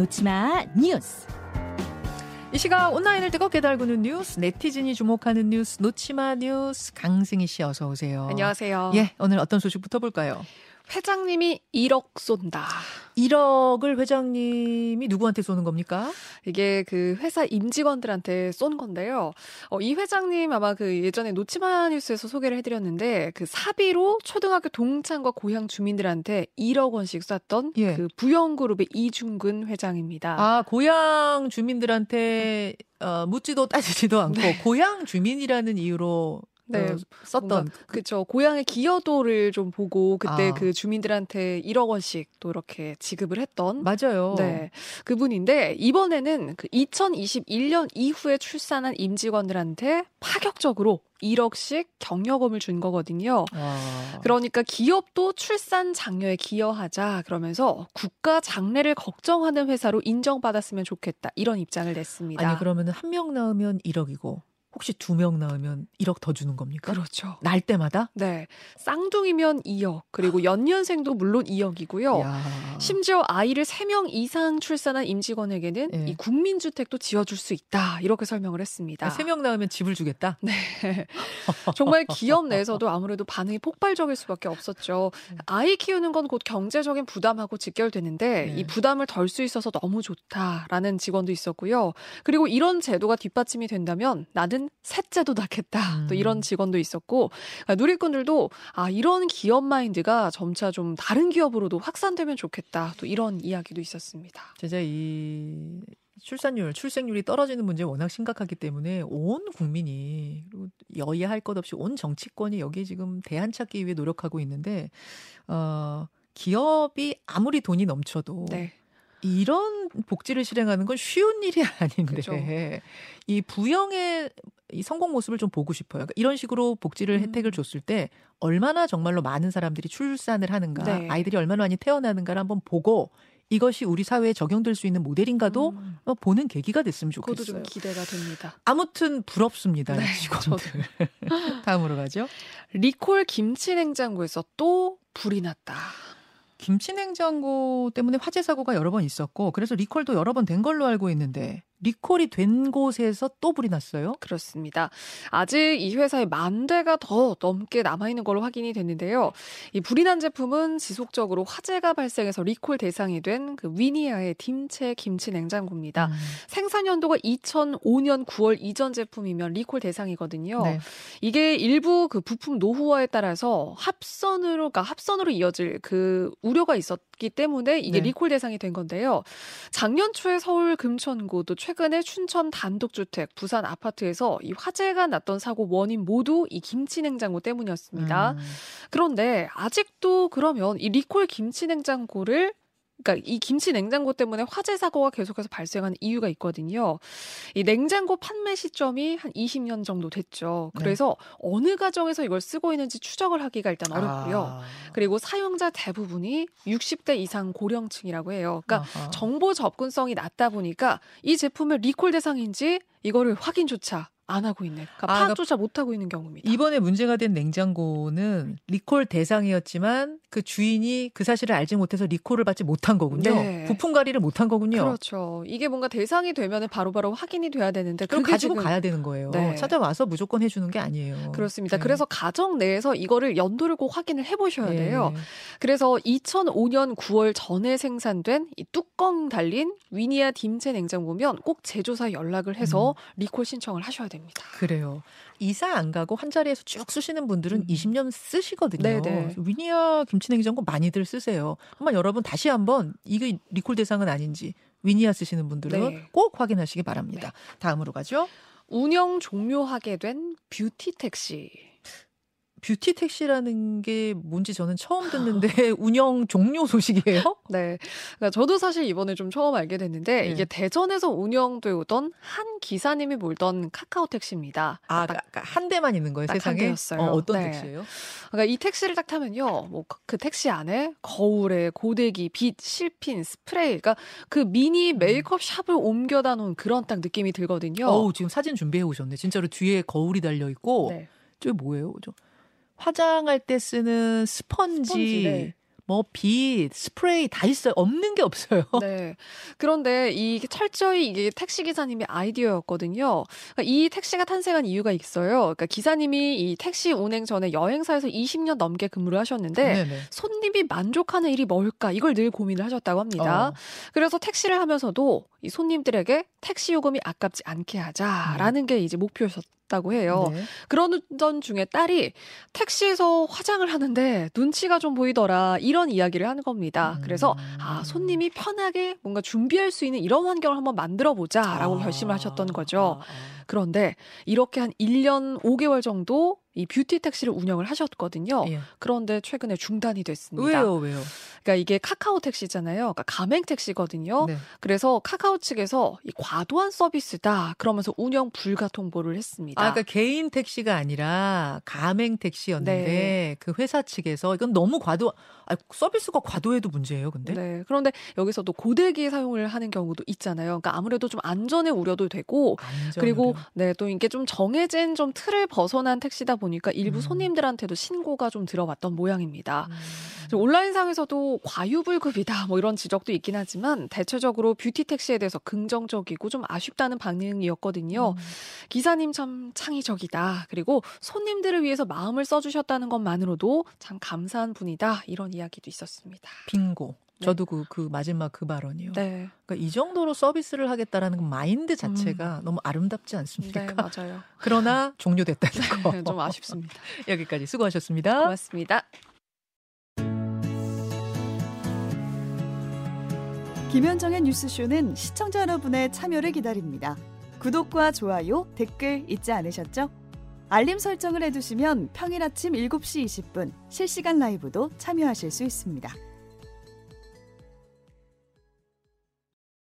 놓치마 뉴스. 이 시각 온라인을 뜨겁게 달구는 뉴스, 네티즌이 주목하는 뉴스, 놓치마 뉴스, 강승희 씨 어서 오세요. 안녕하세요. 예, 오늘 어떤 소식부터 볼까요? 회장님이 1억 쏜다. 1억을 회장님이 누구한테 쏘는 겁니까? 이게 그 회사 임직원들한테 쏜 건데요. 어, 이 회장님 아마 그 예전에 노치마 뉴스에서 소개를 해드렸는데 그 사비로 초등학교 동창과 고향 주민들한테 1억 원씩 쐈던 예. 그 부영그룹의 이중근 회장입니다. 아, 고향 주민들한테 어, 묻지도 따지지도 않고 고향 주민이라는 이유로 네, 어, 썼던 그쵸. 고향의 기여도를 좀 보고 그때 아. 그 주민들한테 1억 원씩 또 이렇게 지급을 했던 맞아요. 네. 그분인데 이번에는 그 2021년 이후에 출산한 임직원들한테 파격적으로 1억씩 경력금을 준 거거든요. 와. 그러니까 기업도 출산 장려에 기여하자 그러면서 국가 장래를 걱정하는 회사로 인정받았으면 좋겠다. 이런 입장을 냈습니다. 아니 그러면은 한명 낳으면 1억이고 혹시 두 명 낳으면 1억 더 주는 겁니까? 그렇죠. 날 때마다? 네. 쌍둥이면 2억, 그리고 연년생도 물론 2억이고요. 야. 심지어 아이를 3명 이상 출산한 임직원에게는 예. 이 국민주택도 지어줄 수 있다. 이렇게 설명을 했습니다. 아, 세명 낳으면 집을 주겠다? 네. 정말 기업 내에서도 아무래도 반응이 폭발적일 수밖에 없었죠. 아이 키우는 건 곧 경제적인 부담하고 직결되는데 네. 이 부담을 덜 수 있어서 너무 좋다라는 직원도 있었고요. 그리고 이런 제도가 뒷받침이 된다면 나는 셋째도 낳겠다. 또 음. 이런 직원도 있었고 그러니까 누리꾼들도 아 이런 기업 마인드가 점차 좀 다른 기업으로도 확산되면 좋겠다. 또 이런 이야기도 있었습니다. 진짜 이 출산율, 출생률이 떨어지는 문제 워낙 심각하기 때문에 온 국민이 그리고 여야 할것 없이 온 정치권이 여기에 지금 대안 찾기 위해 노력하고 있는데 어 기업이 아무리 돈이 넘쳐도 네. 이런 복지를 실행하는 건 쉬운 일이 아닌데 그죠. 이 부영의 이 성공 모습을 좀 보고 싶어요. 그러니까 이런 식으로 복지를 음. 혜택을 줬을 때 얼마나 정말로 많은 사람들이 출산을 하는가, 네. 아이들이 얼마나 많이 태어나는가를 한번 보고 이것이 우리 사회에 적용될 수 있는 모델인가도 음, 어, 보는 계기가 됐으면 그것도 좋겠어요. 좀 기대가 됩니다. 아무튼 부럽습니다. 네, 이 직원들. 다음으로 가죠. 리콜 김치 냉장고에서 또 불이 났다. 김치 냉장고 때문에 화재 사고가 여러 번 있었고 그래서 리콜도 여러 번 된 걸로 알고 있는데 리콜이 된 곳에서 또 불이 났어요. 그렇습니다. 아직 이 회사에 만 대가 더 넘게 남아있는 걸로 확인이 됐는데요. 이 불이 난 제품은 지속적으로 화재가 발생해서 리콜 대상이 된 그 위니아의 딤체 김치 냉장고입니다. 음. 생산 연도가 2005년 9월 이전 제품이면 리콜 대상이거든요. 네. 이게 일부 그 부품 노후화에 따라서 합선으로, 그러니까 합선으로 이어질 그 우려가 있었 기 때문에 이게 네. 리콜 대상이 된 건데요. 작년 초에 서울 금천구 또 최근에 춘천 단독주택, 부산 아파트에서 이 화재가 났던 사고 원인 모두 이 김치 냉장고 때문이었습니다. 음. 그런데 아직도 그러면 이 리콜 김치 냉장고를 그러니까 이 김치 냉장고 때문에 화재 사고가 계속해서 발생하는 이유가 있거든요. 이 냉장고 판매 시점이 한 20년 정도 됐죠. 네. 그래서 어느 가정에서 이걸 쓰고 있는지 추적을 하기가 일단 어렵고요. 아. 그리고 사용자 대부분이 60대 이상 고령층이라고 해요. 그러니까 아하. 정보 접근성이 낮다 보니까 이 제품의 리콜 대상인지 이거를 확인조차 안 하고 있는, 그러니까 아, 파악조차 못 하고 있는 경우입니다. 이번에 문제가 된 냉장고는 리콜 대상이었지만 그 주인이 그 사실을 알지 못해서 리콜을 받지 못한 거군요. 네. 부품 관리를 못한 거군요. 그렇죠. 이게 뭔가 대상이 되면 바로바로 확인이 돼야 되는데 그럼 가지고 지금 가야 되는 거예요. 네. 찾아와서 무조건 해주는 게 아니에요. 그렇습니다. 네. 그래서 가정 내에서 이거를 연도를 꼭 확인을 해보셔야 예. 돼요. 그래서 2005년 9월 전에 생산된 이 뚜껑 달린 위니아 딤체 냉장고면 꼭 제조사에 연락을 해서 리콜 신청을 하셔야 됩니다. 그래요. 이사 안 가고 한 자리에서 쭉 쓰시는 분들은 음. 20년 쓰시거든요. 네네. 그래서 위니아 김치냉장고 많이들 쓰세요. 한번 여러분 다시 한번 이게 리콜 대상은 아닌지 위니아 쓰시는 분들은 네. 꼭 확인하시기 바랍니다. 다음으로 가죠. 운영 종료하게 된 뷰티 택시. 뷰티 택시라는 게 뭔지 저는 처음 듣는데 운영 종료 소식이에요? 네. 그러니까 저도 사실 이번에 좀 처음 알게 됐는데 네. 이게 대전에서 운영되던 한 기사님이 몰던 카카오 택시입니다. 아, 딱 그- 한 대만 있는 거예요, 세상에? 대였어요. 어, 떤 네. 택시예요? 그러니까 이 택시를 딱 타면요, 뭐 그 택시 안에 거울에 고데기, 빗, 실핀, 스프레이, 그러니까 그 미니 메이크업 샵을 옮겨다 놓은 그런 딱 느낌이 들거든요. 어우, 지금 사진 준비해 오셨네. 진짜로 뒤에 거울이 달려 있고 네. 저게 뭐예요? 저 화장할 때 쓰는 스펀지, 스펀지, 네. 뭐 빛, 스프레이 다 있어요. 없는 게 없어요. 네. 그런데 이 철저히 이게 택시 기사님의 아이디어였거든요. 그러니까 이 택시가 탄생한 이유가 있어요. 그러니까 기사님이 이 택시 운행 전에 여행사에서 20년 넘게 근무를 하셨는데 네네. 손님이 만족하는 일이 뭘까 이걸 늘 고민을 하셨다고 합니다. 어. 그래서 택시를 하면서도 이 손님들에게 택시 요금이 아깝지 않게 하자라는 음. 게 이제 목표였 었. 다고 해요. 네. 그러던 중에 딸이 택시에서 화장을 하는데 눈치가 좀 보이더라 이런 이야기를 하는 겁니다. 음. 그래서 아 손님이 편하게 뭔가 준비할 수 있는 이런 환경을 한번 만들어 보자라고 아. 결심을 하셨던 거죠. 아. 아. 그런데 이렇게 한 1년 5개월 정도 이 뷰티 택시를 운영을 하셨거든요. 예. 그런데 최근에 중단이 됐습니다. 왜요, 왜요? 그러니까 이게 카카오 택시잖아요. 그러니까 가맹 택시거든요. 네. 그래서 카카오 측에서 이 과도한 서비스다 그러면서 운영 불가 통보를 했습니다. 아, 그러니까 개인 택시가 아니라 가맹 택시였는데 네. 그 회사 측에서 이건 너무 과도 아, 서비스가 과도해도 문제예요, 근데. 네. 그런데 여기서도 고데기 사용을 하는 경우도 있잖아요. 그러니까 아무래도 좀 안전에 우려도 되고 그리고 네, 또 이게 좀 정해진 좀 틀을 벗어난 택시다 보니까 일부 음. 손님들한테도 신고가 좀 들어왔던 모양입니다. 음. 온라인상에서도 과유불급이다 뭐 이런 지적도 있긴 하지만 대체적으로 뷰티 택시에 대해서 긍정적이고 좀 아쉽다는 반응이었거든요. 음. 기사님 참 창의적이다. 그리고 손님들을 위해서 마음을 써주셨다는 것만으로도 참 감사한 분이다. 이런 이야기도 있었습니다. 빙고. 네. 저도 그, 그 마지막 그 발언이요. 네. 그러니까 이 정도로 서비스를 하겠다라는 그 마인드 자체가 음. 너무 아름답지 않습니까? 네, 맞아요. 그러나 종료됐다는 네, 거. 좀 아쉽습니다. 여기까지 수고하셨습니다. 고맙습니다. 김현정의 뉴스쇼는 시청자 여러분의 참여를 기다립니다. 구독과 좋아요, 댓글 잊지 않으셨죠? 알림 설정을 해두시면 평일 아침 7시 20분 실시간 라이브도 참여하실 수 있습니다.